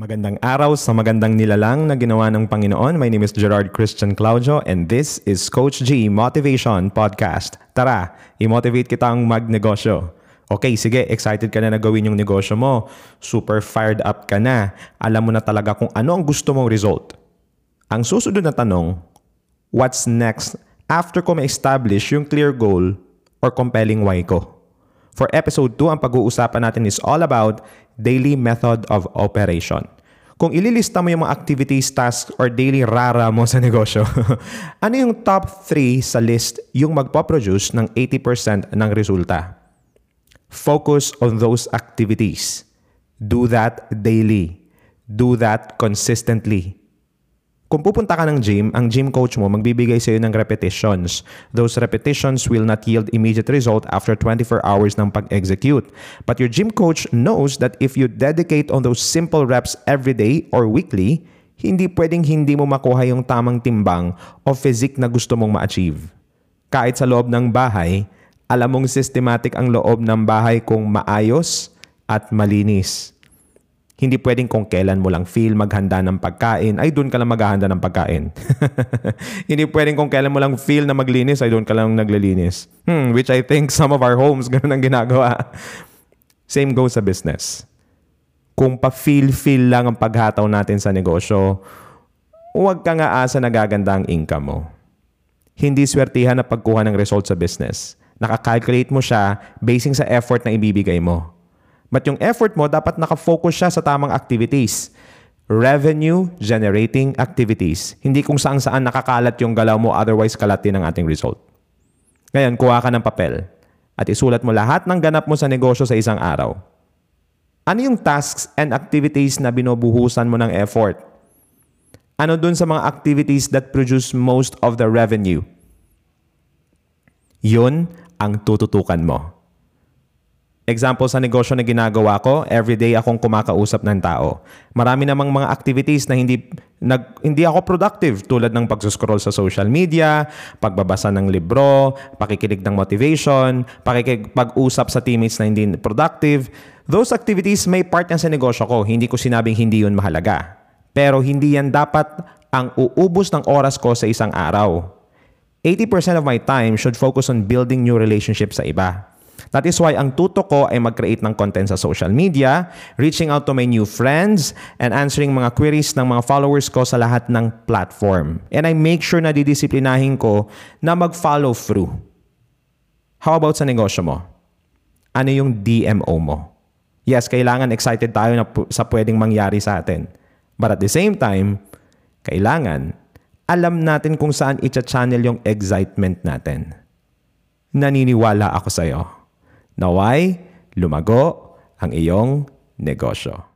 Magandang araw sa magandang nilalang na ginawa ng Panginoon. My name is Gerard Christian Claudio and this is Coach G Motivation Podcast. Tara, i-motivate kitang magnegosyo. Okay, sige, excited ka na na gawin yung negosyo mo. Super fired up ka na. Alam mo na talaga kung ano ang gusto mong result. Ang susunod na tanong, what's next after ko ma-establish yung clear goal or compelling why ko? For episode 2, ang pag-uusapan natin is all about daily method of operation. Kung ililista mo yung mga activities, tasks, or daily rara mo sa negosyo, ano yung top 3 sa list yung magpo-produce ng 80% ng resulta? Focus on those activities. Do that daily. Do that consistently. Kung pupunta ka ng gym, ang gym coach mo magbibigay sa iyo ng repetitions. Those repetitions will not yield immediate result after 24 hours ng pag-execute. But your gym coach knows that if you dedicate on those simple reps every day or weekly, hindi pwedeng hindi mo makuha yung tamang timbang o physique na gusto mong ma-achieve. Kahit sa loob ng bahay, alam mong systematic ang loob ng bahay kung maayos at malinis. Hindi pwedeng kung kailan mo lang feel maghanda ng pagkain, ay doon ka lang maghahanda ng pagkain. Hindi pwedeng kung kailan mo lang feel na maglinis, ay doon ka lang naglilinis. Hmm, which I think some of our homes ganun ang ginagawa. Same goes sa business. Kung pa-feel-feel lang ang paghataw natin sa negosyo, huwag ka nga asa na gaganda ang income mo. Hindi swertihan na pagkuha ng result sa business. Nakakalculate mo siya basing sa effort na ibibigay mo. But yung effort mo, dapat nakafocus siya sa tamang activities. Revenue generating activities. Hindi kung saan saan nakakalat yung galaw mo, otherwise kalat din ang ating result. Ngayon, kuha ka ng papel at isulat mo lahat ng ganap mo sa negosyo sa isang araw. Ano yung tasks and activities na binubuhusan mo ng effort? Ano dun sa mga activities that produce most of the revenue? Yun ang tututukan mo. Example sa negosyo na ginagawa ko, everyday akong kumakausap ng tao. Marami namang mga activities na hindi nag, hindi ako productive tulad ng pagsuscroll sa social media, pagbabasa ng libro, pakikinig ng motivation, pakikipag-usap sa teammates na hindi productive. Those activities may part yan sa negosyo ko. Hindi ko sinabing hindi yun mahalaga. Pero hindi yan dapat ang uubos ng oras ko sa isang araw. 80% of my time should focus on building new relationships sa iba. That is why ang tuto ko ay mag-create ng content sa social media, reaching out to my new friends, and answering mga queries ng mga followers ko sa lahat ng platform. And I make sure na didisiplinahin ko na mag-follow through. How about sa negosyo mo? Ano yung DMO mo? Yes, kailangan excited tayo na sa pwedeng mangyari sa atin. But at the same time, kailangan alam natin kung saan i-channel yung excitement natin. Naniniwala ako sa iyo. Naway, lumago ang iyong negosyo.